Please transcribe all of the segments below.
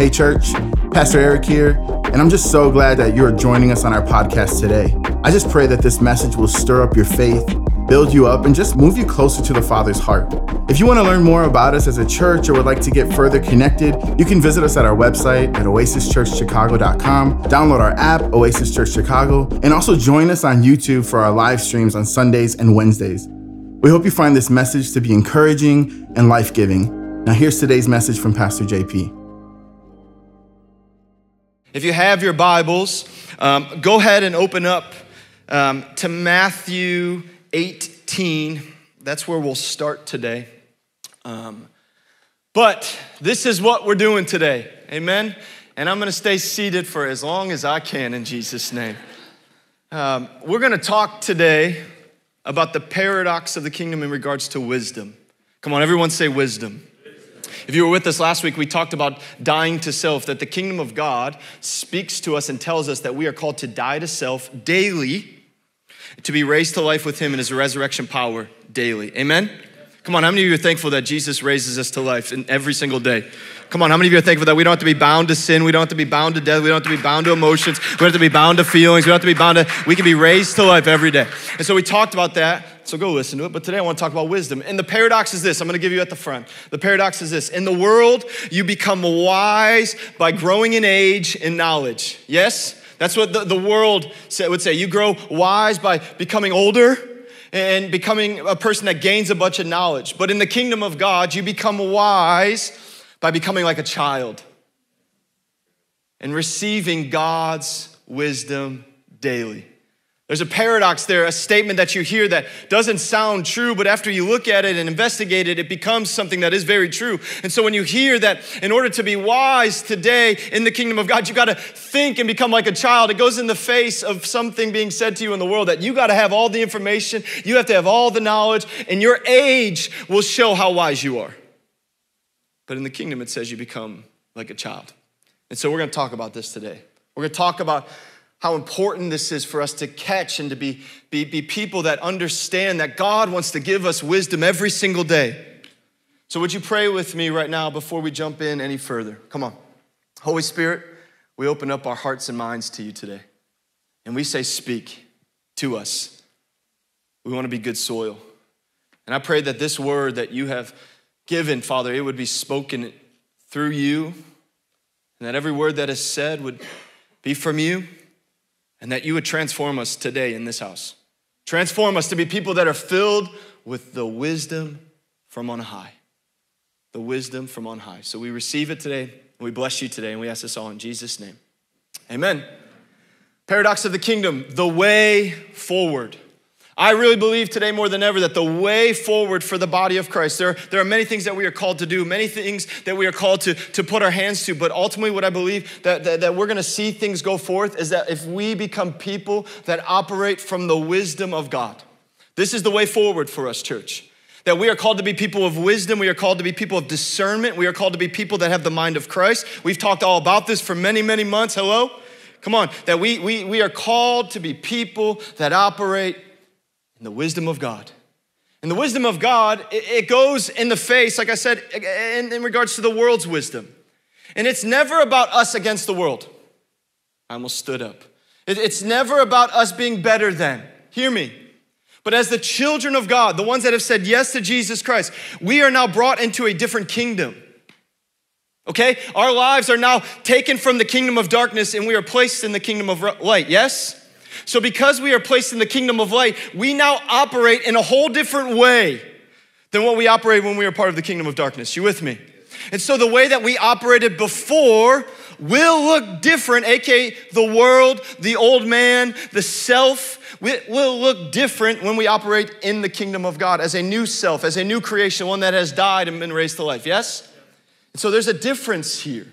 Hey, church, Pastor Eric here, and I'm just so glad that you're joining us on our podcast today. I just pray that this message will stir up your faith, build you up, and just move you closer to the Father's heart. If you want to learn more about us as a church or would like to get further connected, you can visit us at our website at oasischurchchicago.com, download our app, Oasis Church Chicago, and also join us on YouTube for our live streams on Sundays and Wednesdays. We hope you find this message to be encouraging and life giving. Now, here's today's message from Pastor JP. If you have your Bibles, um, go ahead and open up um, to Matthew 18. That's where we'll start today. Um, but this is what we're doing today. Amen. And I'm going to stay seated for as long as I can in Jesus' name. Um, we're going to talk today about the paradox of the kingdom in regards to wisdom. Come on, everyone say wisdom. If you were with us last week, we talked about dying to self, that the kingdom of God speaks to us and tells us that we are called to die to self daily, to be raised to life with Him in His resurrection power daily. Amen? Come on, how many of you are thankful that Jesus raises us to life in every single day? Come on, how many of you are thankful that we don't have to be bound to sin? We don't have to be bound to death. We don't have to be bound to emotions. We don't have to be bound to feelings. We don't have to be bound to, we can be raised to life every day. And so we talked about that. So go listen to it. But today I want to talk about wisdom. And the paradox is this I'm going to give you at the front. The paradox is this In the world, you become wise by growing in age and knowledge. Yes? That's what the, the world would say. You grow wise by becoming older and becoming a person that gains a bunch of knowledge. But in the kingdom of God, you become wise by becoming like a child and receiving God's wisdom daily. There's a paradox there, a statement that you hear that doesn't sound true, but after you look at it and investigate it, it becomes something that is very true. And so when you hear that in order to be wise today in the kingdom of God, you got to think and become like a child, it goes in the face of something being said to you in the world that you got to have all the information, you have to have all the knowledge, and your age will show how wise you are. But in the kingdom, it says you become like a child. And so we're going to talk about this today. We're going to talk about how important this is for us to catch and to be, be, be people that understand that God wants to give us wisdom every single day. So, would you pray with me right now before we jump in any further? Come on. Holy Spirit, we open up our hearts and minds to you today. And we say, Speak to us. We want to be good soil. And I pray that this word that you have given, Father, it would be spoken through you, and that every word that is said would be from you, and that you would transform us today in this house. Transform us to be people that are filled with the wisdom from on high. The wisdom from on high. So we receive it today, and we bless you today, and we ask this all in Jesus' name. Amen. Paradox of the kingdom, the way forward. I really believe today more than ever that the way forward for the body of Christ, there, there are many things that we are called to do, many things that we are called to, to put our hands to, but ultimately, what I believe that, that, that we're gonna see things go forth is that if we become people that operate from the wisdom of God, this is the way forward for us, church. That we are called to be people of wisdom. We are called to be people of discernment. We are called to be people that have the mind of Christ. We've talked all about this for many, many months. Hello? Come on. That we, we, we are called to be people that operate the wisdom of God. And the wisdom of God, it goes in the face, like I said, in regards to the world's wisdom. And it's never about us against the world. I almost stood up. It's never about us being better than. Hear me. But as the children of God, the ones that have said yes to Jesus Christ, we are now brought into a different kingdom. Okay? Our lives are now taken from the kingdom of darkness and we are placed in the kingdom of light. Yes? So, because we are placed in the kingdom of light, we now operate in a whole different way than what we operate when we were part of the kingdom of darkness. You with me? And so, the way that we operated before will look different, aka the world, the old man, the self, will look different when we operate in the kingdom of God as a new self, as a new creation, one that has died and been raised to life. Yes? And so, there's a difference here.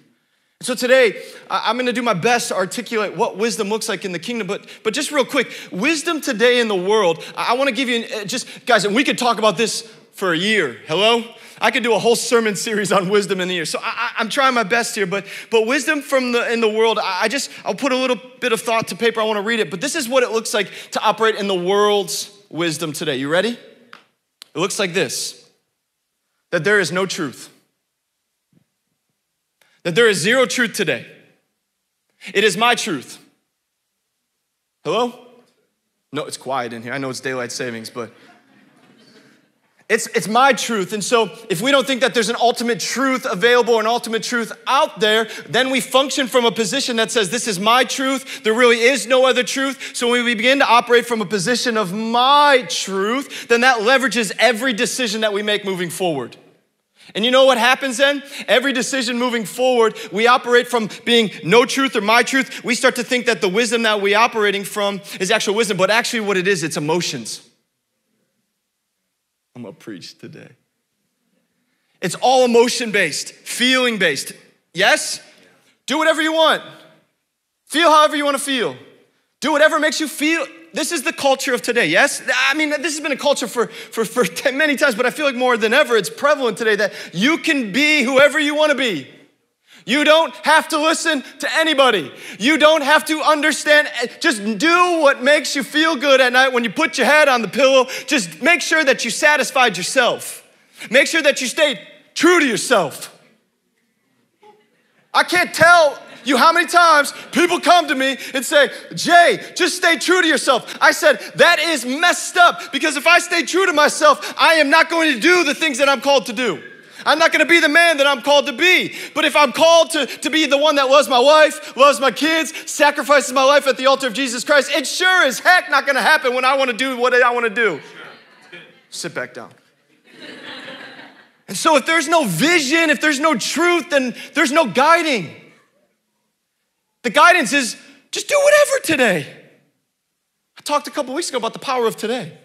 So today, I'm gonna do my best to articulate what wisdom looks like in the kingdom, but, but just real quick, wisdom today in the world, I wanna give you, uh, just, guys, and we could talk about this for a year, hello? I could do a whole sermon series on wisdom in the year. So I, am trying my best here, but, but wisdom from the, in the world, I just, I'll put a little bit of thought to paper, I wanna read it, but this is what it looks like to operate in the world's wisdom today. You ready? It looks like this, that there is no truth that there is zero truth today. It is my truth. Hello? No, it's quiet in here. I know it's daylight savings, but it's, it's my truth. And so, if we don't think that there's an ultimate truth available an ultimate truth out there, then we function from a position that says, This is my truth. There really is no other truth. So, when we begin to operate from a position of my truth, then that leverages every decision that we make moving forward. And you know what happens then? Every decision moving forward, we operate from being no truth or my truth. We start to think that the wisdom that we're operating from is actual wisdom, but actually, what it is, it's emotions. I'm gonna preach today. It's all emotion based, feeling based. Yes? Do whatever you want. Feel however you wanna feel. Do whatever makes you feel. This is the culture of today, yes? I mean, this has been a culture for, for, for many times, but I feel like more than ever, it's prevalent today that you can be whoever you wanna be. You don't have to listen to anybody. You don't have to understand. Eh, just do what makes you feel good at night when you put your head on the pillow. Just make sure that you satisfied yourself. Make sure that you stayed true to yourself. I can't tell you how many times people come to me and say, Jay, just stay true to yourself. I said, that is messed up because if I stay true to myself, I am not going to do the things that I'm called to do. I'm not gonna be the man that I'm called to be. But if I'm called to, to be the one that loves my wife, loves my kids, sacrifices my life at the altar of Jesus Christ, it sure as heck not gonna happen when I wanna do what I wanna do. Sit back down. And so, if there's no vision, if there's no truth, then there's no guiding. The guidance is just do whatever today. I talked a couple weeks ago about the power of today,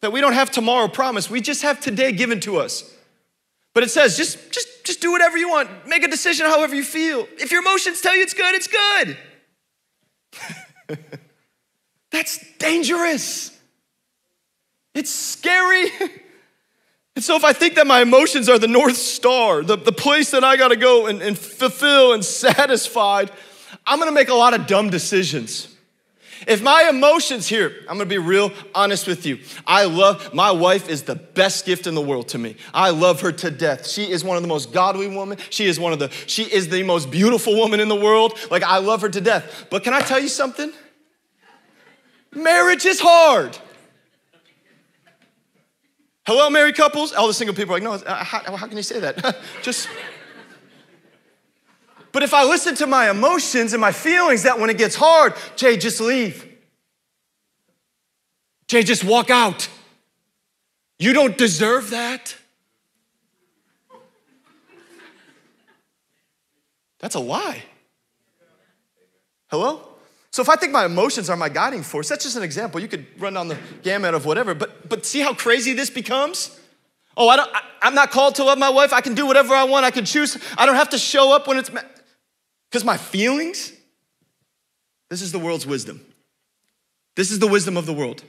that we don't have tomorrow promised, we just have today given to us. But it says just, just, just do whatever you want. Make a decision however you feel. If your emotions tell you it's good, it's good. That's dangerous. It's scary. and so if I think that my emotions are the North Star, the, the place that I gotta go and, and fulfill and satisfied, I'm gonna make a lot of dumb decisions. If my emotions here, I'm gonna be real honest with you. I love, my wife is the best gift in the world to me. I love her to death. She is one of the most godly women. She is one of the, she is the most beautiful woman in the world. Like, I love her to death. But can I tell you something? Marriage is hard. Hello, married couples? All the single people are like, no, uh, how, how can you say that? Just. But if I listen to my emotions and my feelings, that when it gets hard, Jay, just leave. Jay, just walk out. You don't deserve that. That's a lie. Hello? So if I think my emotions are my guiding force, that's just an example. You could run down the gamut of whatever, but but see how crazy this becomes? Oh, I don't I, am not called to love my wife. I can do whatever I want. I can choose. I don't have to show up when it's because my feelings, this is the world's wisdom. This is the wisdom of the world.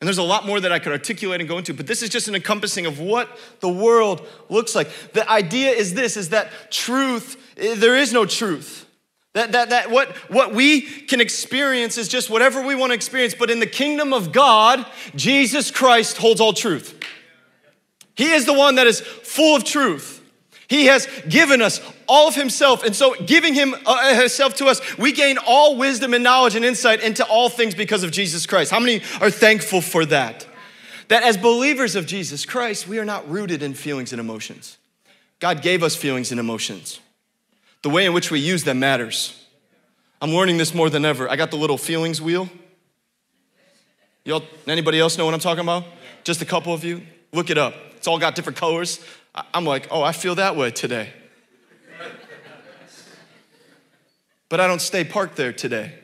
And there's a lot more that I could articulate and go into, but this is just an encompassing of what the world looks like. The idea is this is that truth, eh, there is no truth. That, that, that what, what we can experience is just whatever we want to experience, but in the kingdom of God, Jesus Christ holds all truth. He is the one that is full of truth. He has given us all of himself. And so, giving him uh, himself to us, we gain all wisdom and knowledge and insight into all things because of Jesus Christ. How many are thankful for that? That as believers of Jesus Christ, we are not rooted in feelings and emotions. God gave us feelings and emotions. The way in which we use them matters. I'm learning this more than ever. I got the little feelings wheel. Y'all, anybody else know what I'm talking about? Just a couple of you? Look it up. It's all got different colors. I'm like, oh, I feel that way today. But I don't stay parked there today.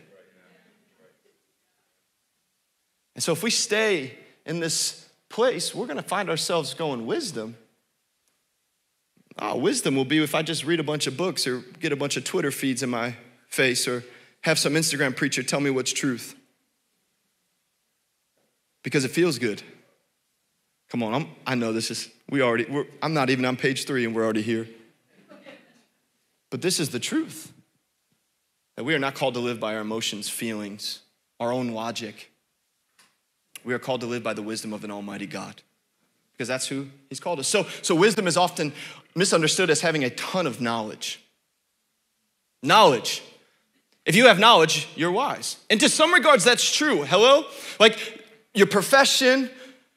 And so if we stay in this place, we're going to find ourselves going wisdom. Oh, wisdom will be if I just read a bunch of books or get a bunch of Twitter feeds in my face or have some Instagram preacher tell me what's truth. Because it feels good. Come on, I'm, i know this is, we already, I'm not even on page three and we're already here. But this is the truth that we are not called to live by our emotions, feelings, our own logic. We are called to live by the wisdom of an almighty God because that's who he's called us. So, so wisdom is often misunderstood as having a ton of knowledge. Knowledge. If you have knowledge, you're wise. And to some regards, that's true. Hello? Like your profession,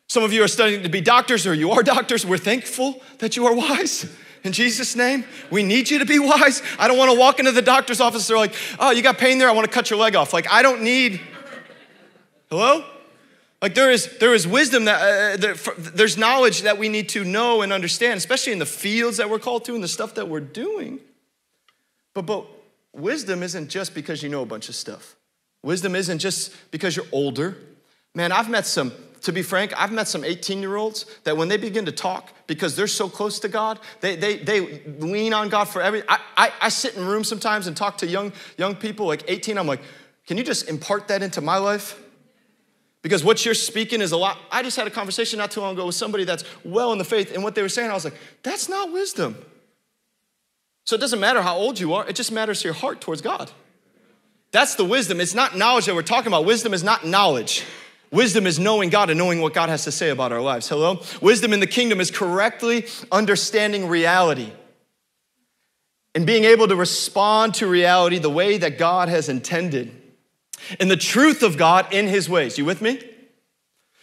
some of you are studying to be doctors or you are doctors. We're thankful that you are wise. In Jesus' name, we need you to be wise. I don't want to walk into the doctor's office. They're like, oh, you got pain there? I want to cut your leg off. Like, I don't need. Hello? Like there is there is wisdom that uh, there, there's knowledge that we need to know and understand, especially in the fields that we're called to and the stuff that we're doing. But but wisdom isn't just because you know a bunch of stuff. Wisdom isn't just because you're older. Man, I've met some to be frank, I've met some 18 year olds that when they begin to talk, because they're so close to God, they, they, they lean on God for everything. I, I, I sit in rooms sometimes and talk to young, young people, like 18, I'm like, can you just impart that into my life? Because what you're speaking is a lot. I just had a conversation not too long ago with somebody that's well in the faith, and what they were saying, I was like, that's not wisdom. So it doesn't matter how old you are, it just matters your heart towards God. That's the wisdom. It's not knowledge that we're talking about. Wisdom is not knowledge. Wisdom is knowing God and knowing what God has to say about our lives. Hello? Wisdom in the kingdom is correctly understanding reality and being able to respond to reality the way that God has intended and the truth of God in his ways. You with me?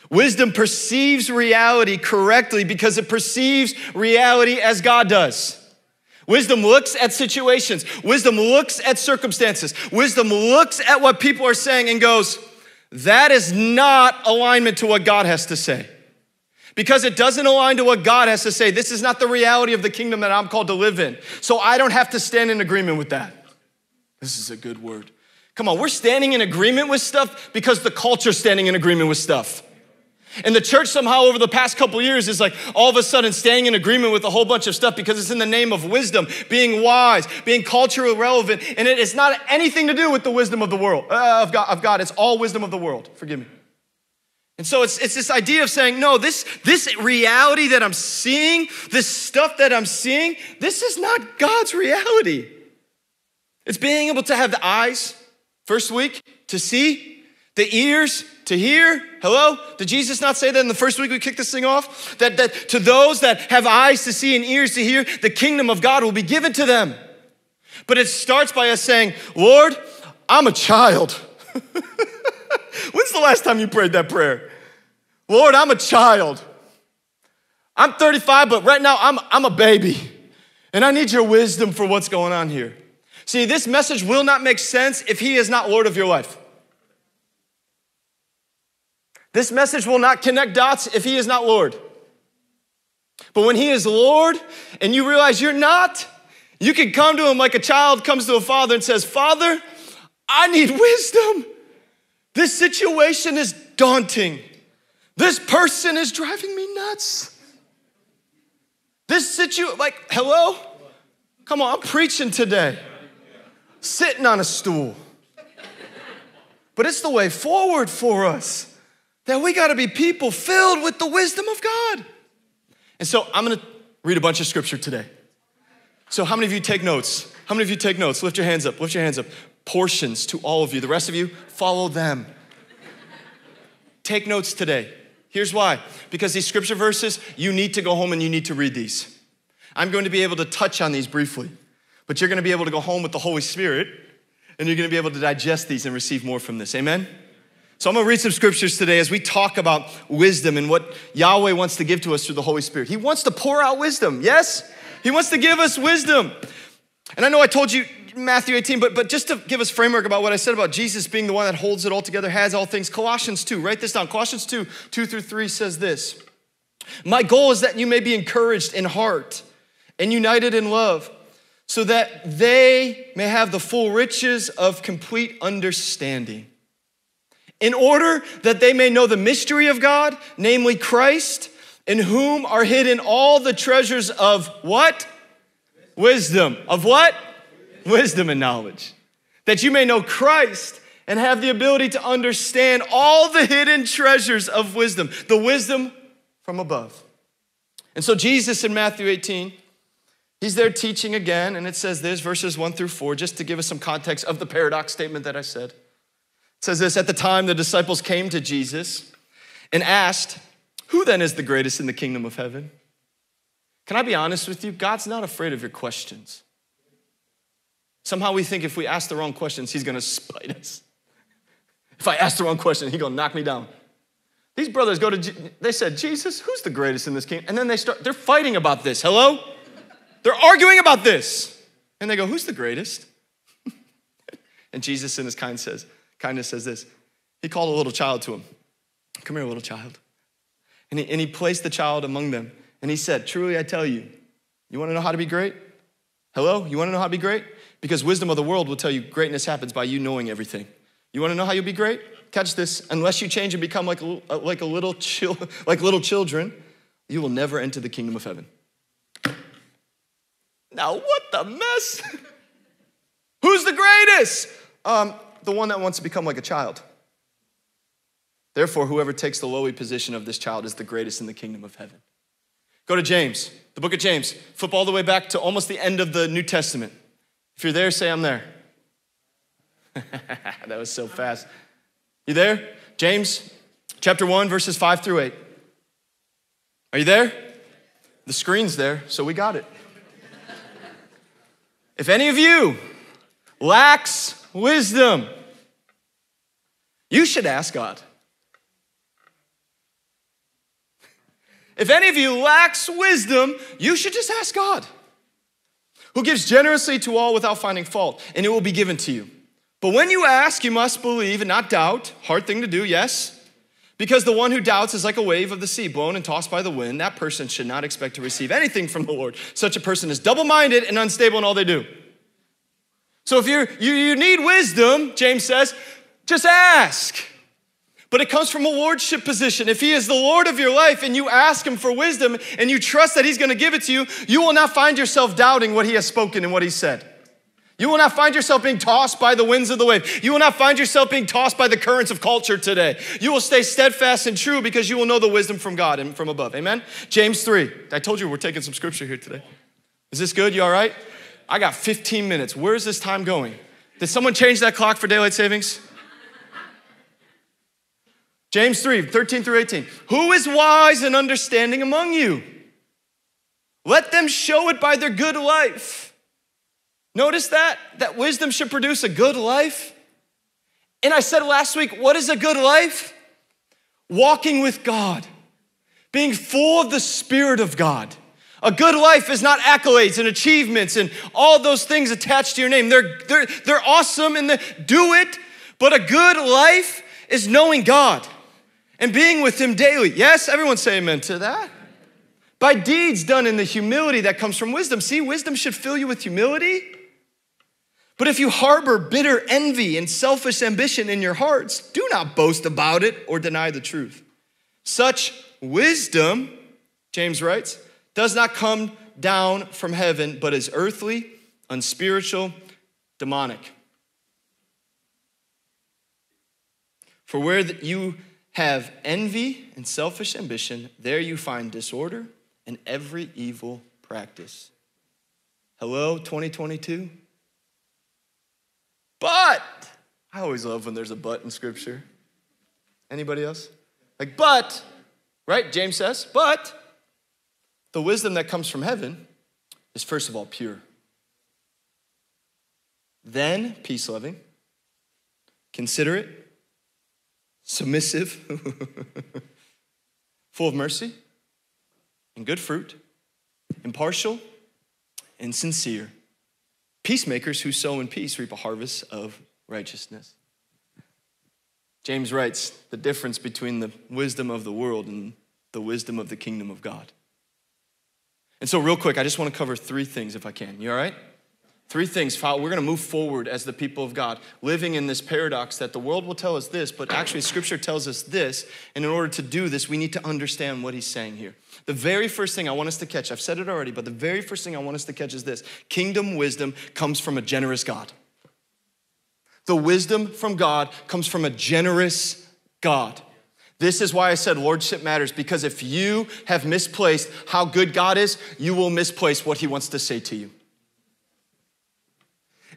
Wisdom perceives reality correctly because it perceives reality as God does. Wisdom looks at situations. Wisdom looks at circumstances. Wisdom looks at what people are saying and goes, that is not alignment to what God has to say. Because it doesn't align to what God has to say. This is not the reality of the kingdom that I'm called to live in. So I don't have to stand in agreement with that. This is a good word. Come on, we're standing in agreement with stuff because the culture's standing in agreement with stuff. And the church somehow over the past couple years is like all of a sudden staying in agreement with a whole bunch of stuff because it's in the name of wisdom, being wise, being culturally relevant, and it is not anything to do with the wisdom of the world, uh, of, God, of God. It's all wisdom of the world. Forgive me. And so it's, it's this idea of saying, no, this, this reality that I'm seeing, this stuff that I'm seeing, this is not God's reality. It's being able to have the eyes, first week, to see, the ears to hear. Hello? Did Jesus not say that in the first week we kicked this thing off? That, that to those that have eyes to see and ears to hear, the kingdom of God will be given to them. But it starts by us saying, Lord, I'm a child. When's the last time you prayed that prayer? Lord, I'm a child. I'm 35, but right now I'm, I'm a baby. And I need your wisdom for what's going on here. See, this message will not make sense if He is not Lord of your life. This message will not connect dots if He is not Lord. But when He is Lord and you realize you're not, you can come to Him like a child comes to a father and says, Father, I need wisdom. This situation is daunting. This person is driving me nuts. This situation, like, hello? Come on, I'm preaching today. Sitting on a stool. But it's the way forward for us that we got to be people filled with the wisdom of God. And so I'm going to read a bunch of scripture today. So, how many of you take notes? How many of you take notes? Lift your hands up. Lift your hands up. Portions to all of you. The rest of you, follow them. take notes today. Here's why because these scripture verses, you need to go home and you need to read these. I'm going to be able to touch on these briefly, but you're going to be able to go home with the Holy Spirit and you're going to be able to digest these and receive more from this. Amen? So I'm gonna read some scriptures today as we talk about wisdom and what Yahweh wants to give to us through the Holy Spirit. He wants to pour out wisdom, yes? He wants to give us wisdom. And I know I told you Matthew 18, but, but just to give us framework about what I said about Jesus being the one that holds it all together, has all things, Colossians 2, write this down. Colossians 2, 2 through 3 says this My goal is that you may be encouraged in heart and united in love, so that they may have the full riches of complete understanding in order that they may know the mystery of God, namely Christ, in whom are hidden all the treasures of what? Wisdom. Of what? Wisdom and knowledge. That you may know Christ and have the ability to understand all the hidden treasures of wisdom, the wisdom from above. And so, Jesus in Matthew 18, he's there teaching again, and it says this verses 1 through 4, just to give us some context of the paradox statement that I said. Says this At the time, the disciples came to Jesus and asked, Who then is the greatest in the kingdom of heaven? Can I be honest with you? God's not afraid of your questions. Somehow we think if we ask the wrong questions, he's gonna spite us. If I ask the wrong question, he's gonna knock me down. These brothers go to, they said, Jesus, who's the greatest in this kingdom? And then they start, they're fighting about this. Hello? They're arguing about this. And they go, who's the greatest? and Jesus in his kind says, kindness says this. He called a little child to him. Come here, little child. And he, and he placed the child among them. And he said, Truly I tell you, you wanna know how to be great? Hello? You wanna know how to be great? Because wisdom of the world will tell you greatness happens by you knowing everything. You wanna know how you'll be great? catch this, unless you change and become like a, like a little chil- like little children, you will never enter the kingdom of heaven. Now, what the mess? Who's the greatest? Um, the one that wants to become like a child. Therefore, whoever takes the lowly position of this child is the greatest in the kingdom of heaven. Go to James, the book of James. Flip all the way back to almost the end of the New Testament. If you're there, say, I'm there. that was so fast. You there? James chapter 1, verses 5 through 8. Are you there? The screen's there, so we got it. if any of you lacks wisdom, you should ask God. If any of you lacks wisdom, you should just ask God, who gives generously to all without finding fault, and it will be given to you. But when you ask, you must believe and not doubt. Hard thing to do, yes. Because the one who doubts is like a wave of the sea, blown and tossed by the wind. That person should not expect to receive anything from the Lord. Such a person is double minded and unstable in all they do. So if you're, you, you need wisdom, James says, just ask. But it comes from a lordship position. If he is the Lord of your life and you ask him for wisdom and you trust that he's going to give it to you, you will not find yourself doubting what he has spoken and what he said. You will not find yourself being tossed by the winds of the wave. You will not find yourself being tossed by the currents of culture today. You will stay steadfast and true because you will know the wisdom from God and from above. Amen? James 3. I told you we're taking some scripture here today. Is this good? You all right? I got 15 minutes. Where's this time going? Did someone change that clock for daylight savings? James 3, 13 through 18. Who is wise and understanding among you? Let them show it by their good life Notice that? That wisdom should produce a good life. And I said last week, what is a good life? Walking with God, being full of the Spirit of God. A good life is not accolades and achievements and all those things attached to your name. They're, they're, they're awesome and the, do it, but a good life is knowing God and being with Him daily. Yes, everyone say amen to that. By deeds done in the humility that comes from wisdom. See, wisdom should fill you with humility but if you harbor bitter envy and selfish ambition in your hearts, do not boast about it or deny the truth. Such wisdom, James writes, does not come down from heaven, but is earthly, unspiritual, demonic. For where you have envy and selfish ambition, there you find disorder and every evil practice. Hello, 2022? But, I always love when there's a but in scripture. Anybody else? Like, but, right? James says, but the wisdom that comes from heaven is first of all pure. Then peace loving, considerate, submissive, full of mercy and good fruit, impartial and sincere. Peacemakers who sow in peace reap a harvest of righteousness. James writes the difference between the wisdom of the world and the wisdom of the kingdom of God. And so, real quick, I just want to cover three things if I can. You all right? Three things. We're going to move forward as the people of God, living in this paradox that the world will tell us this, but actually, Scripture tells us this. And in order to do this, we need to understand what He's saying here. The very first thing I want us to catch, I've said it already, but the very first thing I want us to catch is this kingdom wisdom comes from a generous God. The wisdom from God comes from a generous God. This is why I said lordship matters, because if you have misplaced how good God is, you will misplace what He wants to say to you.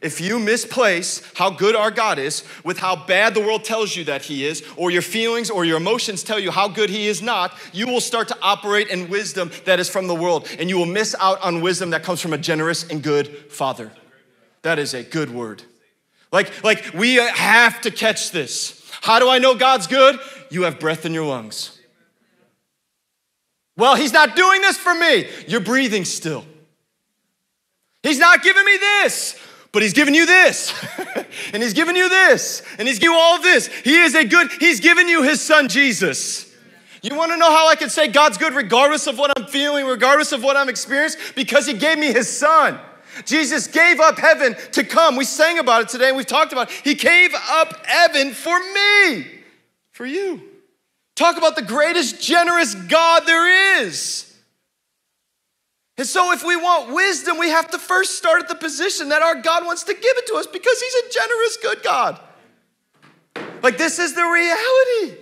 If you misplace how good our God is with how bad the world tells you that He is, or your feelings or your emotions tell you how good He is not, you will start to operate in wisdom that is from the world, and you will miss out on wisdom that comes from a generous and good Father. That is a good word. Like, like we have to catch this. How do I know God's good? You have breath in your lungs. Well, He's not doing this for me. You're breathing still. He's not giving me this, but He's giving you this. and He's giving you this. And He's giving you all this. He is a good, He's given you His Son, Jesus. You want to know how I can say God's good regardless of what I'm feeling, regardless of what I'm experiencing? Because He gave me His Son. Jesus gave up heaven to come. We sang about it today and we've talked about it. He gave up heaven for me, for you. Talk about the greatest generous God there is. And so, if we want wisdom, we have to first start at the position that our God wants to give it to us because He's a generous, good God. Like, this is the reality.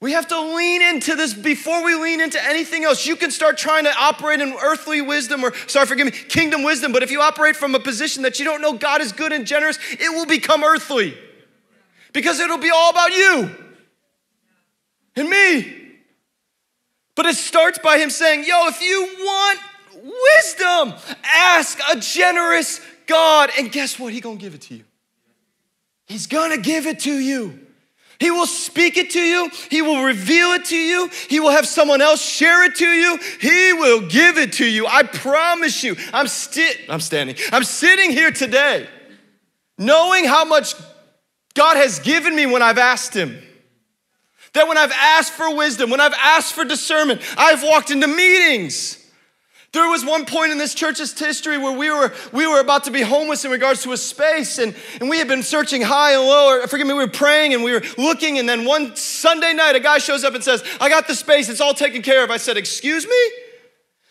We have to lean into this before we lean into anything else. You can start trying to operate in earthly wisdom or, sorry, forgive me, kingdom wisdom, but if you operate from a position that you don't know God is good and generous, it will become earthly because it'll be all about you and me. But it starts by Him saying, Yo, if you want wisdom, ask a generous God. And guess what? He's gonna give it to you. He's gonna give it to you. He will speak it to you. He will reveal it to you. He will have someone else share it to you. He will give it to you. I promise you. I'm sti- I'm standing. I'm sitting here today knowing how much God has given me when I've asked him. That when I've asked for wisdom, when I've asked for discernment, I've walked into meetings there was one point in this church's history where we were, we were about to be homeless in regards to a space, and, and we had been searching high and low, or forgive me, we were praying and we were looking, and then one Sunday night, a guy shows up and says, I got the space, it's all taken care of. I said, Excuse me?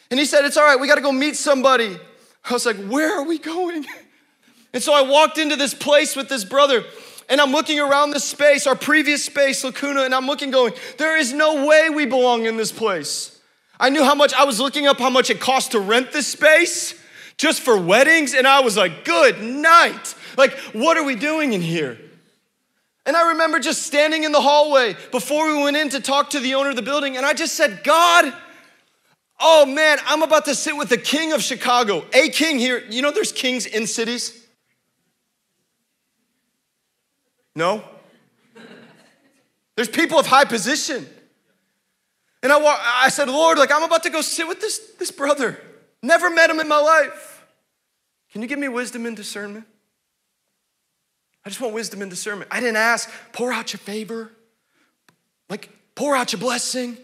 And he said, It's all right, we gotta go meet somebody. I was like, Where are we going? And so I walked into this place with this brother, and I'm looking around this space, our previous space, Lacuna, and I'm looking, going, There is no way we belong in this place. I knew how much, I was looking up how much it cost to rent this space just for weddings, and I was like, good night. Like, what are we doing in here? And I remember just standing in the hallway before we went in to talk to the owner of the building, and I just said, God, oh man, I'm about to sit with the king of Chicago, a king here. You know, there's kings in cities? No? There's people of high position. And I, I said, Lord, like I'm about to go sit with this, this brother. Never met him in my life. Can you give me wisdom and discernment? I just want wisdom and discernment. I didn't ask, pour out your favor, like pour out your blessing.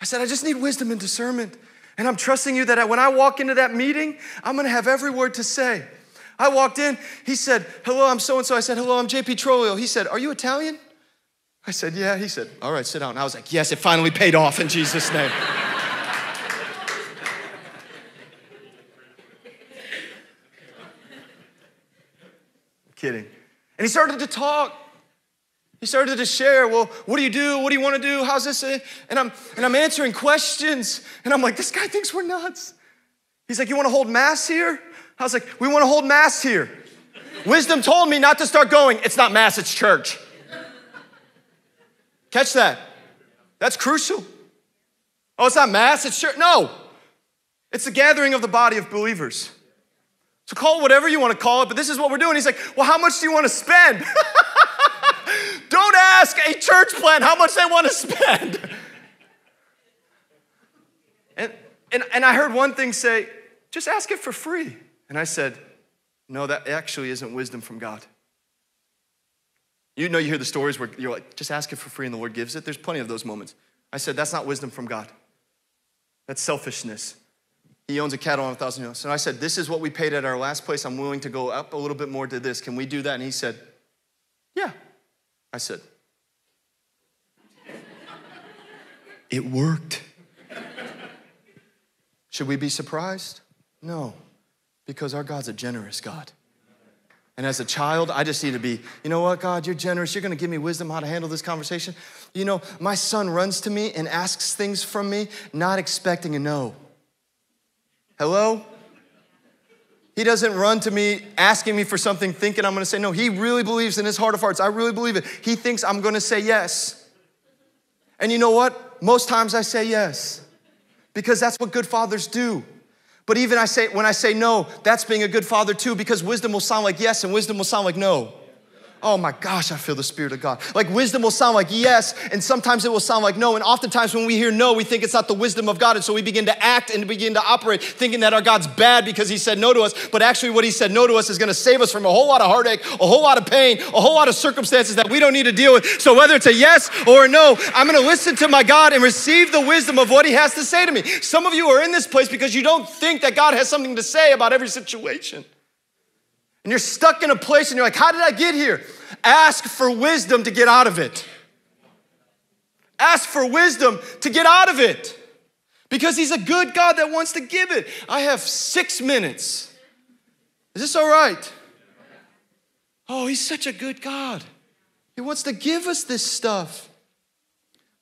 I said, I just need wisdom and discernment. And I'm trusting you that when I walk into that meeting, I'm gonna have every word to say. I walked in, he said, Hello, I'm so and so. I said, Hello, I'm JP Trolio. He said, Are you Italian? I said, Yeah. He said, All right, sit down. I was like, Yes, it finally paid off in Jesus' name. kidding. And he started to talk. He started to share, well, what do you do? What do you want to do? How's this? And I'm, and I'm answering questions. And I'm like, this guy thinks we're nuts. He's like, you want to hold mass here? I was like, we want to hold mass here. Wisdom told me not to start going. It's not mass, it's church. Catch that. That's crucial. Oh, it's not mass, it's church. No, it's the gathering of the body of believers. So call whatever you want to call it, but this is what we're doing. He's like, well, how much do you want to spend? Don't ask a church plant how much they want to spend. and, and, and I heard one thing say, just ask it for free. And I said, no, that actually isn't wisdom from God. You know, you hear the stories where you're like, just ask it for free and the Lord gives it. There's plenty of those moments. I said, that's not wisdom from God. That's selfishness. He owns a cattle on a thousand hills. And I said, this is what we paid at our last place. I'm willing to go up a little bit more to this. Can we do that? And he said, yeah. I said, it worked. Should we be surprised? No, because our God's a generous God. And as a child, I just need to be, you know what, God, you're generous. You're going to give me wisdom how to handle this conversation. You know, my son runs to me and asks things from me, not expecting a no. Hello? He doesn't run to me asking me for something thinking I'm going to say no. He really believes in his heart of hearts. I really believe it. He thinks I'm going to say yes. And you know what? Most times I say yes because that's what good fathers do. But even I say when I say no, that's being a good father too, because wisdom will sound like yes and wisdom will sound like no. Oh my gosh, I feel the Spirit of God. Like wisdom will sound like yes, and sometimes it will sound like no. And oftentimes when we hear no, we think it's not the wisdom of God. And so we begin to act and begin to operate thinking that our God's bad because he said no to us. But actually, what he said no to us is gonna save us from a whole lot of heartache, a whole lot of pain, a whole lot of circumstances that we don't need to deal with. So whether it's a yes or a no, I'm gonna listen to my God and receive the wisdom of what he has to say to me. Some of you are in this place because you don't think that God has something to say about every situation. And you're stuck in a place and you're like, how did I get here? Ask for wisdom to get out of it. Ask for wisdom to get out of it. Because he's a good God that wants to give it. I have six minutes. Is this all right? Oh, he's such a good God. He wants to give us this stuff.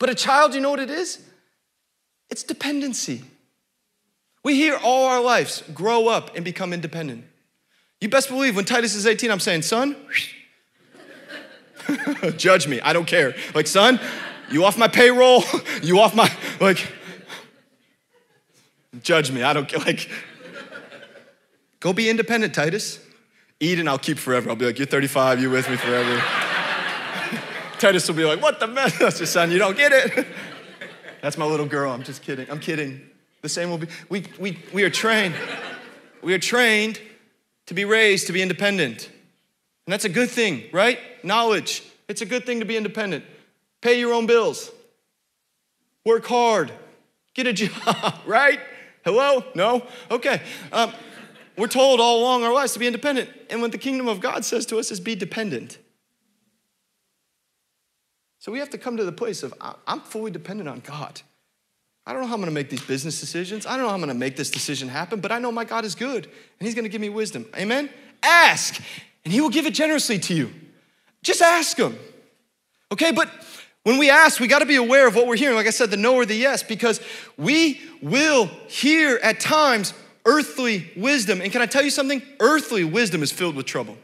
But a child, you know what it is? It's dependency. We hear all our lives grow up and become independent. You best believe when Titus is 18, I'm saying, son, judge me. I don't care. Like, son, you off my payroll, you off my, like, judge me. I don't care. Like, go be independent, Titus. Eat and I'll keep forever. I'll be like, you're 35, you're with me forever. Titus will be like, what the mess? That's your son, you don't get it. That's my little girl. I'm just kidding. I'm kidding. The same will be. We, we, we are trained. We are trained to be raised to be independent. And that's a good thing, right? Knowledge. It's a good thing to be independent. Pay your own bills. Work hard. Get a job, right? Hello? No? Okay. Um, we're told all along our lives to be independent. And what the kingdom of God says to us is be dependent. So we have to come to the place of I'm fully dependent on God. I don't know how I'm gonna make these business decisions. I don't know how I'm gonna make this decision happen, but I know my God is good and He's gonna give me wisdom. Amen? Ask, and He will give it generously to you. Just ask Him. Okay, but when we ask, we gotta be aware of what we're hearing. Like I said, the no or the yes, because we will hear at times earthly wisdom. And can I tell you something? Earthly wisdom is filled with trouble.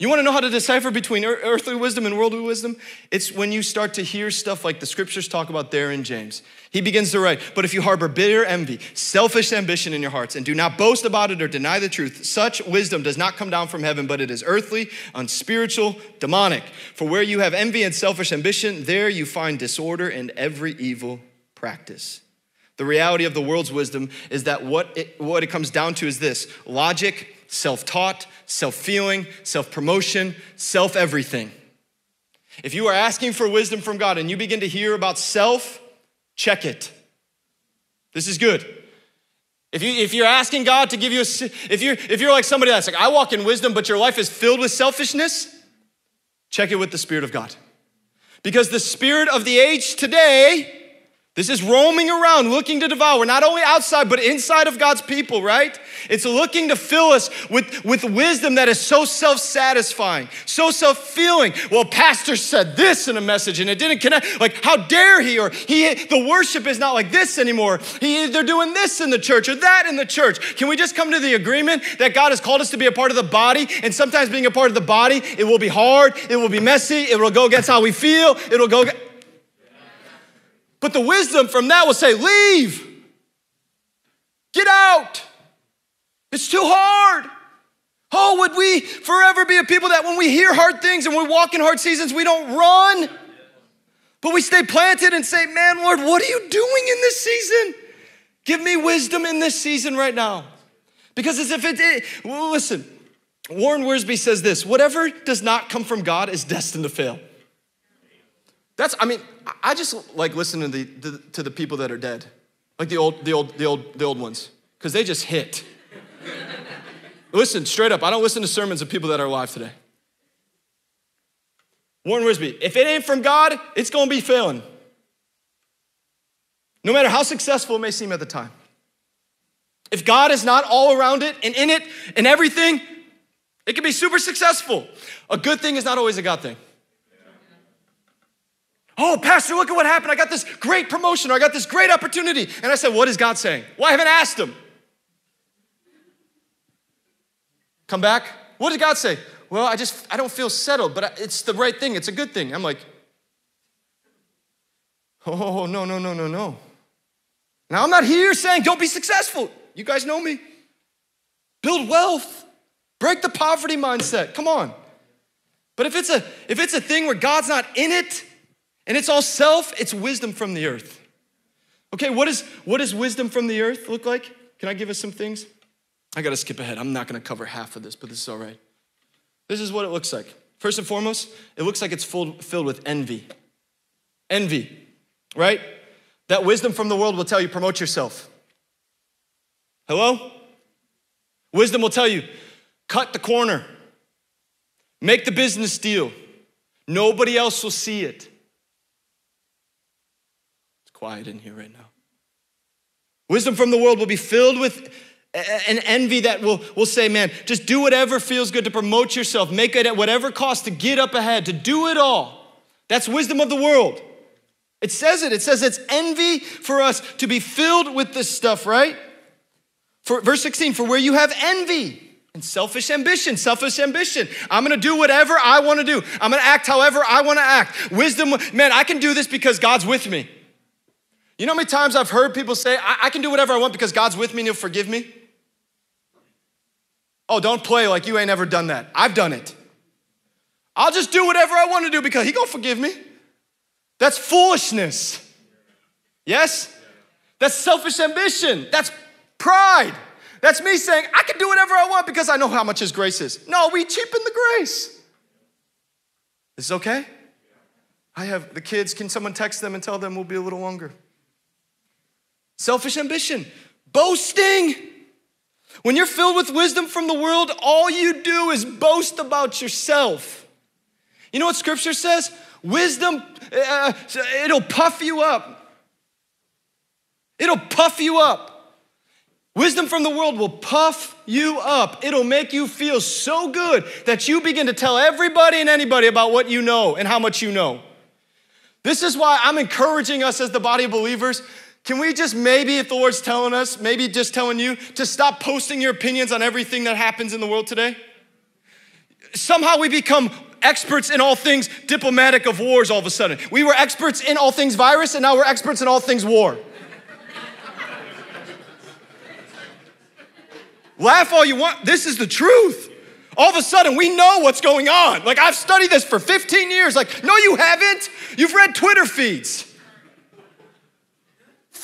You want to know how to decipher between earthly wisdom and worldly wisdom? It's when you start to hear stuff like the scriptures talk about there in James. He begins to write, But if you harbor bitter envy, selfish ambition in your hearts, and do not boast about it or deny the truth, such wisdom does not come down from heaven, but it is earthly, unspiritual, demonic. For where you have envy and selfish ambition, there you find disorder and every evil practice. The reality of the world's wisdom is that what it, what it comes down to is this logic, self taught, self feeling, self promotion, self everything. If you are asking for wisdom from God and you begin to hear about self, check it. This is good. If, you, if you're asking God to give you a, if you're, if you're like somebody that's like, I walk in wisdom, but your life is filled with selfishness, check it with the Spirit of God. Because the spirit of the age today this is roaming around looking to devour, not only outside, but inside of God's people, right? It's looking to fill us with, with wisdom that is so self satisfying, so self feeling. Well, Pastor said this in a message and it didn't connect. Like, how dare he? Or he, the worship is not like this anymore. He, they're doing this in the church or that in the church. Can we just come to the agreement that God has called us to be a part of the body? And sometimes being a part of the body, it will be hard, it will be messy, it will go against how we feel, it'll go. But the wisdom from that will say, Leave, get out. It's too hard. Oh, would we forever be a people that when we hear hard things and we walk in hard seasons, we don't run, but we stay planted and say, Man, Lord, what are you doing in this season? Give me wisdom in this season right now. Because as if it, it listen, Warren Wiersbe says this whatever does not come from God is destined to fail. That's, I mean, I just like listening to the, to the people that are dead, like the old, the old, the old, the old ones, because they just hit. listen, straight up, I don't listen to sermons of people that are alive today. Warren Wiersbe, if it ain't from God, it's gonna be failing. No matter how successful it may seem at the time. If God is not all around it and in it and everything, it can be super successful. A good thing is not always a God thing. Oh, Pastor, look at what happened. I got this great promotion, or I got this great opportunity. And I said, What is God saying? Well, I haven't asked him. Come back. What did God say? Well, I just, I don't feel settled, but it's the right thing. It's a good thing. I'm like, Oh, no, no, no, no, no. Now, I'm not here saying don't be successful. You guys know me. Build wealth. Break the poverty mindset. Come on. But if it's a if it's a thing where God's not in it and it's all self, it's wisdom from the earth. Okay, what is what does wisdom from the earth look like? Can I give us some things? I got to skip ahead. I'm not to cover half of this, but this is all right. This is what it looks like. First and foremost, it looks like it's full, filled with envy. Envy, right? That wisdom from the world will tell you promote yourself. Hello? Wisdom will tell you cut the corner, make the business deal. Nobody else will see it. Quiet in here right now. Wisdom from the world will be filled with an envy that will, will say, man, just do whatever feels good to promote yourself, make it at whatever cost to get up ahead, to do it all. That's wisdom of the world. It says it. It says it's envy for us to be filled with this stuff, right? For verse 16, for where you have envy and selfish ambition, selfish ambition. I'm gonna do whatever I wanna do. I'm gonna act however I wanna act. Wisdom, man, I can do this because God's with me. You know how many times I've heard people say, I, I can do whatever I want because God's with me and He'll forgive me? Oh, don't play like you ain't ever done that. I've done it. I'll just do whatever I want to do because He gonna forgive me. That's foolishness. Yes? That's selfish ambition. That's pride. That's me saying, I can do whatever I want because I know how much His grace is. No, we cheapen the grace. Is this okay? I have the kids, can someone text them and tell them we'll be a little longer? Selfish ambition, boasting. When you're filled with wisdom from the world, all you do is boast about yourself. You know what scripture says? Wisdom, uh, it'll puff you up. It'll puff you up. Wisdom from the world will puff you up. It'll make you feel so good that you begin to tell everybody and anybody about what you know and how much you know. This is why I'm encouraging us as the body of believers. Can we just maybe, if the Lord's telling us, maybe just telling you to stop posting your opinions on everything that happens in the world today? Somehow we become experts in all things diplomatic of wars all of a sudden. We were experts in all things virus, and now we're experts in all things war. Laugh all you want. This is the truth. All of a sudden, we know what's going on. Like, I've studied this for 15 years. Like, no, you haven't. You've read Twitter feeds.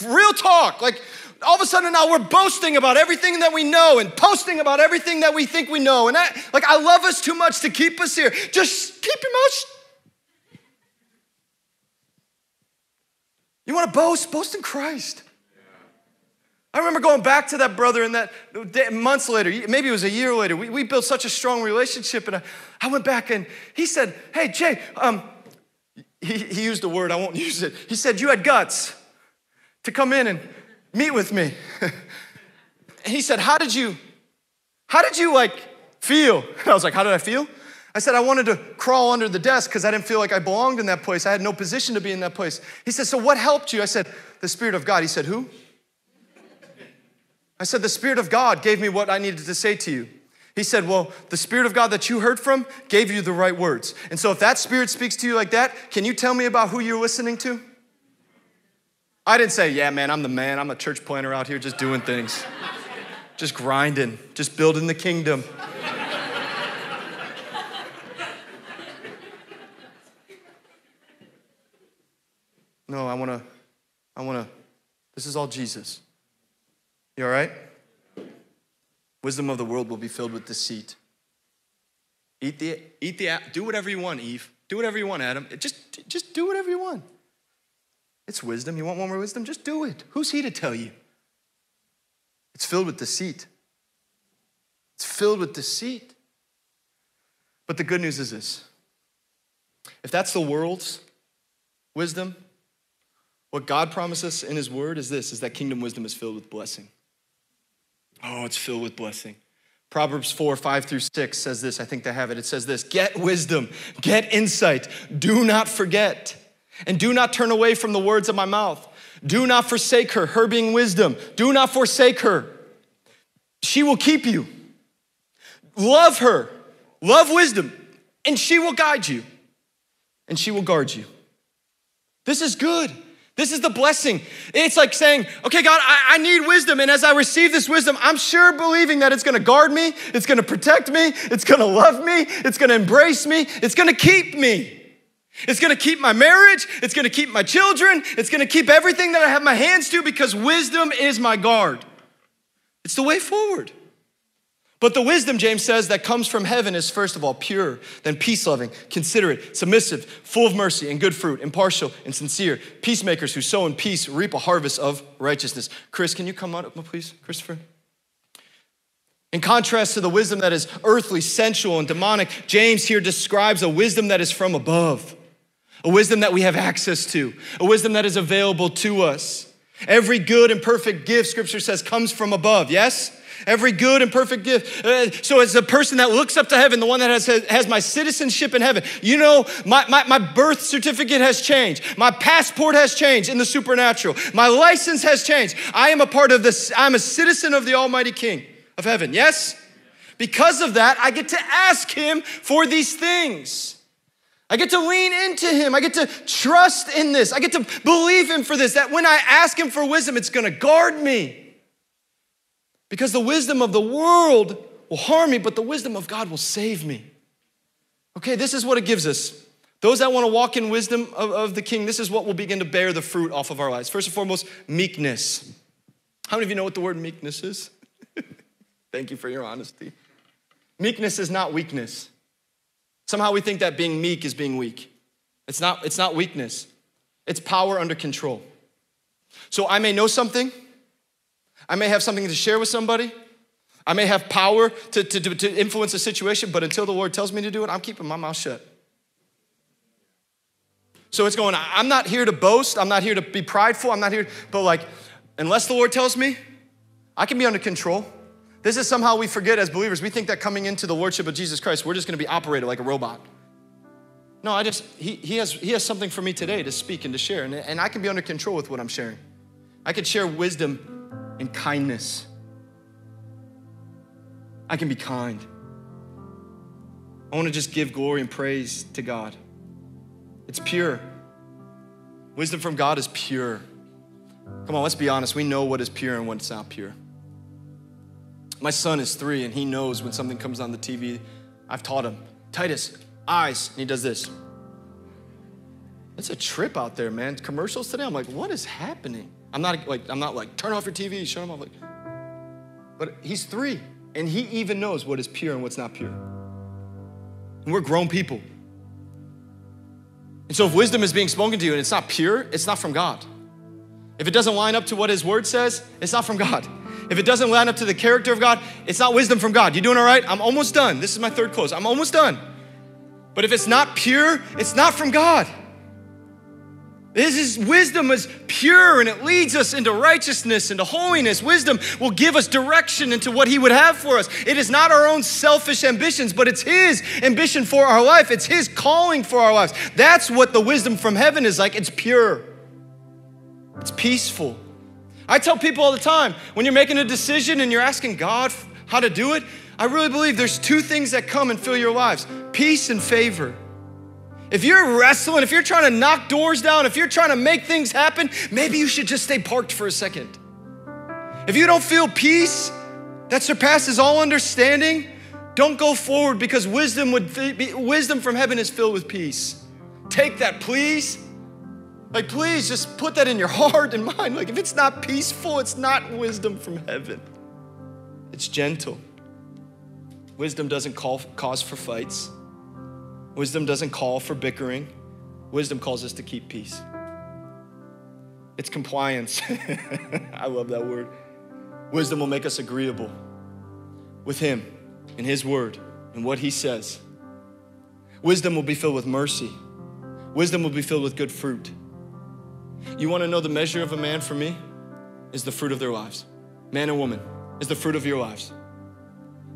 Real talk. Like, all of a sudden now we're boasting about everything that we know and posting about everything that we think we know. And I, like, I love us too much to keep us here. Just keep your mouth. You want to boast? Boast in Christ. I remember going back to that brother and that months later, maybe it was a year later, we, we built such a strong relationship. And I, I went back and he said, Hey, Jay, um, he, he used a word, I won't use it. He said, You had guts to come in and meet with me. and he said, How did you, how did you like feel? And I was like, How did I feel? I said, I wanted to crawl under the desk because I didn't feel like I belonged in that place. I had no position to be in that place. He said, So what helped you? I said, The Spirit of God. He said, Who? I said, The Spirit of God gave me what I needed to say to you. He said, Well, the Spirit of God that you heard from gave you the right words. And so if that Spirit speaks to you like that, can you tell me about who you're listening to? I didn't say, Yeah, man, I'm the man. I'm a church planter out here just doing things, just grinding, just building the kingdom. No, I wanna, I wanna, this is all Jesus. You all right? Wisdom of the world will be filled with deceit. Eat the, eat the, do whatever you want, Eve. Do whatever you want, Adam. Just, just do whatever you want. It's wisdom. You want more wisdom? Just do it. Who's he to tell you? It's filled with deceit. It's filled with deceit. But the good news is this if that's the world's wisdom, what God promises in his word is this is that kingdom wisdom is filled with blessing. Oh, it's filled with blessing. Proverbs 4, 5 through 6 says this. I think they have it. It says this Get wisdom, get insight, do not forget, and do not turn away from the words of my mouth. Do not forsake her, her being wisdom. Do not forsake her. She will keep you. Love her, love wisdom, and she will guide you, and she will guard you. This is good. This is the blessing. It's like saying, okay, God, I, I, need wisdom. And as I receive this wisdom, I'm sure believing that it's gonna guard me, it's gonna protect me, it's gonna love me, it's gonna embrace me, it's gonna keep me. It's gonna keep my marriage, it's gonna keep my children, it's gonna keep everything that I have my hands to because wisdom is my guard. It's the way forward. But the wisdom, James says, that comes from heaven is first of all pure, then peace loving, considerate, submissive, full of mercy and good fruit, impartial and sincere, peacemakers who sow in peace reap a harvest of righteousness. Chris, can you come up, please, Christopher? In contrast to the wisdom that is earthly, sensual, and demonic, James here describes a wisdom that is from above, a wisdom that we have access to, a wisdom that is available to us. Every good and perfect gift, scripture says, comes from above, yes? every good and perfect gift. Uh, so, as a person that looks up to heaven, the one that has, has my citizenship in heaven, you know, my, my, my birth certificate has changed. My passport has changed in the supernatural. My license has changed. I am a part of this, I'm a citizen of the Almighty King of heaven. Yes? Because of that, I get to ask Him for these things. I get to lean into him. I get to trust in this. I get to believe him for this. That when I ask him for wisdom, it's gonna guard me. Because the wisdom of the world will harm me, but the wisdom of God will save me. Okay, this is what it gives us. Those that want to walk in wisdom of, of, the king, this is what will begin to bear the fruit off of our lives. First and foremost, meekness. How many of you know what the word meekness is? Thank you for your honesty. Meekness is not weakness. Somehow we think that being meek is being weak. It's not, it's not weakness, it's power under control. So I may know something, I may have something to share with somebody. I may have power to, to, to influence a situation, but until the Lord tells me to do it, I'm keeping my mouth shut. So it's going, I'm not here to boast. I'm not here to be prideful. I'm not here, but like, unless the Lord tells me, I can be under control. This is somehow we forget as believers. We think that coming into the Lordship of Jesus Christ, we're just gonna be operated like a robot. No, I just, he, he, has, he has something for me today to speak and to share, and, and I can be under control with what I'm sharing. I can share wisdom and kindness. I can be kind. I want to just give glory and praise to God. It's pure. Wisdom from God is pure. Come on, let's be honest. We know what is pure and what's not pure. My son is three and he knows when something comes on the TV. I've taught him, Titus, eyes, and he does this. It's a trip out there, man. Commercials today, I'm like, what is happening? I'm not like, I'm not like, turn off your TV, shut him off. Like, but he's three, and he even knows what is pure and what's not pure. And we're grown people. And so if wisdom is being spoken to you and it's not pure, it's not from God. If it doesn't line up to what his word says, it's not from God. If it doesn't line up to the character of God, it's not wisdom from God. You doing all right? I'm almost done. This is my third close. I'm almost done. But if it's not pure, it's not from God. This is wisdom is pure and it leads us into righteousness, into holiness. Wisdom will give us direction into what He would have for us. It is not our own selfish ambitions, but it's His ambition for our life. It's His calling for our lives. That's what the wisdom from heaven is like. It's pure, it's peaceful. I tell people all the time when you're making a decision and you're asking God how to do it, I really believe there's two things that come and fill your lives peace and favor. If you're wrestling, if you're trying to knock doors down, if you're trying to make things happen, maybe you should just stay parked for a second. If you don't feel peace that surpasses all understanding, don't go forward because wisdom would wisdom from heaven is filled with peace. Take that, please. Like, please just put that in your heart and mind. Like, if it's not peaceful, it's not wisdom from heaven. It's gentle. Wisdom doesn't call, cause for fights. Wisdom doesn't call for bickering, wisdom calls us to keep peace. It's compliance. I love that word. Wisdom will make us agreeable with Him and His word and what He says. Wisdom will be filled with mercy. Wisdom will be filled with good fruit. You want to know the measure of a man for me? Is the fruit of their lives. Man and woman is the fruit of your lives.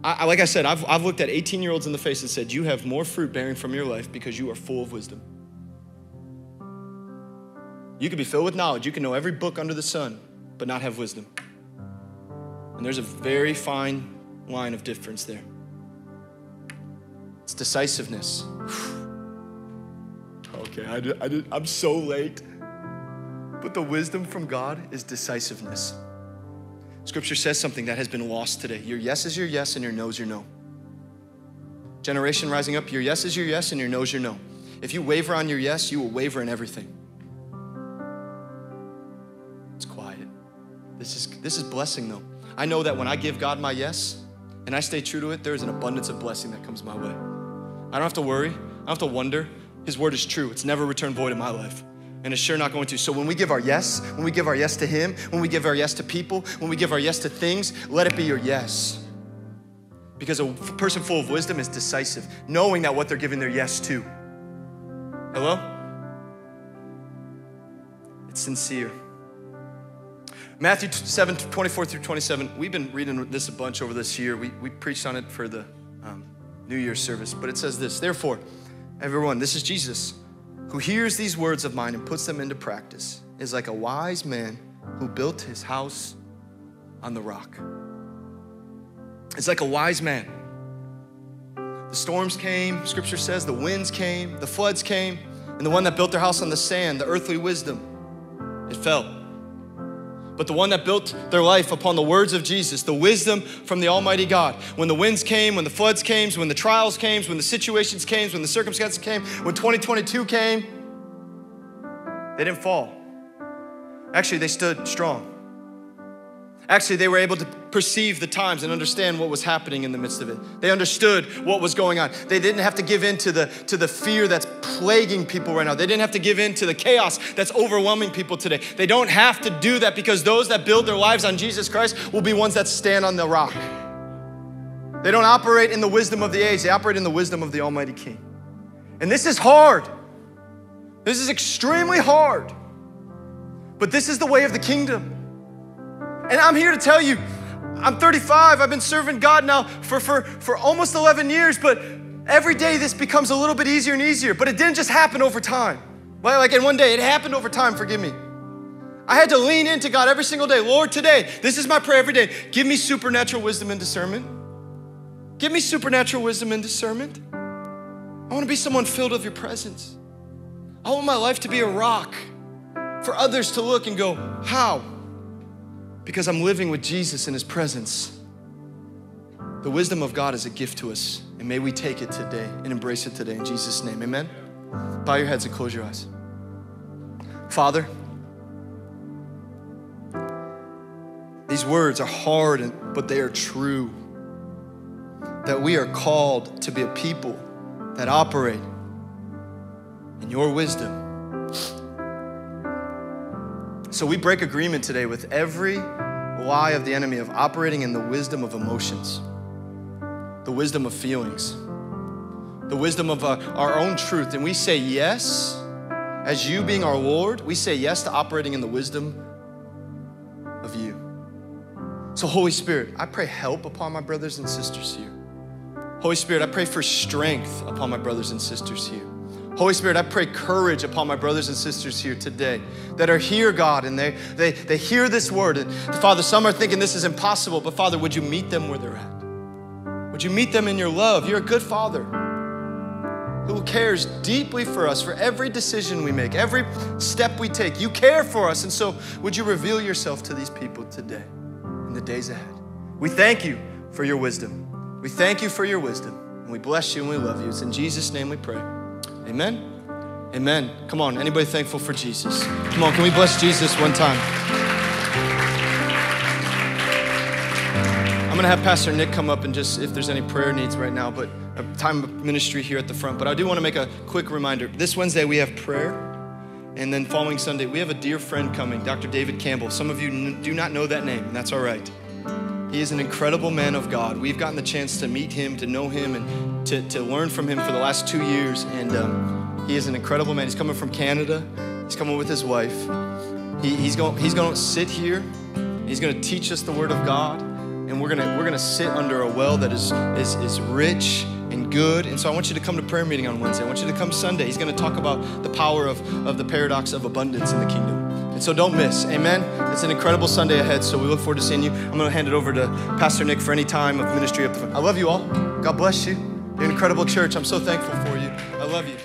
I, like I said, I've, I've looked at 18 year olds in the face and said, You have more fruit bearing from your life because you are full of wisdom. You could be filled with knowledge, you can know every book under the sun, but not have wisdom. And there's a very fine line of difference there. It's decisiveness. okay, I, I, I'm so late. But the wisdom from God is decisiveness. Scripture says something that has been lost today. Your yes is your yes, and your no is your no. Generation rising up, your yes is your yes, and your no is your no. If you waver on your yes, you will waver in everything. It's quiet. This is, this is blessing, though. I know that when I give God my yes and I stay true to it, there is an abundance of blessing that comes my way. I don't have to worry, I don't have to wonder. His word is true. It's never returned void in my life. And it's sure not going to. So when we give our yes, when we give our yes to Him, when we give our yes to people, when we give our yes to things, let it be your yes. Because a person full of wisdom is decisive, knowing that what they're giving their yes to. Hello? It's sincere. Matthew 7, 24 through 27. We've been reading this a bunch over this year. We, we preached on it for the um, New Year's service, but it says this Therefore, everyone, this is Jesus, who hears these words of mine and puts them into practice, is like a wise man who built his house on the rock. It's like a wise man. The storms came, scripture says, the winds came, the floods came, and the one that built their house on the sand, the earthly wisdom, it fell. But the one that built their life upon the words of Jesus, the wisdom from the Almighty God, when the winds came, when the floods came, when the trials came, when the situations came, when the circumstances came, when 2022 came, they didn't fall. Actually, they stood strong. Actually, they were able to perceive the times and understand what was happening in the midst of it. They understood what was going on. They didn't have to give in to the, to the fear that's plaguing people right now. They didn't have to give in to the chaos that's overwhelming people today. They don't have to do that because those that build their lives on Jesus Christ will be ones that stand on the rock. They don't operate in the wisdom of the age, they operate in the wisdom of the Almighty King. And this is hard. This is extremely hard. But this is the way of the kingdom. And I'm here to tell you, I'm 35. I've been serving God now for, for, for almost 11 years, but every day this becomes a little bit easier and easier. But it didn't just happen over time. Like in one day, it happened over time, forgive me. I had to lean into God every single day. Lord, today, this is my prayer every day. Give me supernatural wisdom and discernment. Give me supernatural wisdom and discernment. I want to be someone filled with your presence. I want my life to be a rock for others to look and go, How? Because I'm living with Jesus in His presence. The wisdom of God is a gift to us, and may we take it today and embrace it today in Jesus' name. Amen. Bow your heads and close your eyes. Father, these words are hard, but they are true. That we are called to be a people that operate in your wisdom so we break agreement today with every lie of the enemy of operating in the wisdom of emotions, the wisdom of feelings, the wisdom of uh, our own truth. And we say yes, as you being our Lord, we say yes to operating in the wisdom of you. So, Holy Spirit, I pray help upon my brothers and sisters here. Holy Spirit, I pray for strength upon my brothers and sisters here. Holy Spirit, I pray courage upon my brothers and sisters here today that are here, God, and they, they, they hear this word. And Father, some are thinking this is impossible, but Father, would you meet them where they're at? Would you meet them in your love? You're a good Father who cares deeply for us, for every decision we make, every step we take. You care for us. And so, would you reveal yourself to these people today, in the days ahead? We thank you for your wisdom. We thank you for your wisdom. And we bless you and we love you. It's in Jesus' name we pray. Amen? Amen. Come on, anybody thankful for Jesus? Come on, can we bless Jesus one time? I'm gonna have Pastor Nick come up and just, if there's any prayer needs right now, but a time of ministry here at the front. But I do wanna make a quick reminder. This Wednesday we have prayer, and then following Sunday we have a dear friend coming, Dr. David Campbell. Some of you do not know that name, and that's all right. He is an incredible man of God. We've gotten the chance to meet him, to know him, and to, to learn from him for the last two years. And um, he is an incredible man. He's coming from Canada. He's coming with his wife. He, he's going he's going to sit here. He's going to teach us the Word of God, and we're gonna we're gonna sit under a well that is is is rich and good. And so I want you to come to prayer meeting on Wednesday. I want you to come Sunday. He's going to talk about the power of of the paradox of abundance in the kingdom. And so don't miss. Amen. It's an incredible Sunday ahead. So we look forward to seeing you. I'm going to hand it over to Pastor Nick for any time of ministry. I love you all. God bless you. You're an incredible church. I'm so thankful for you. I love you.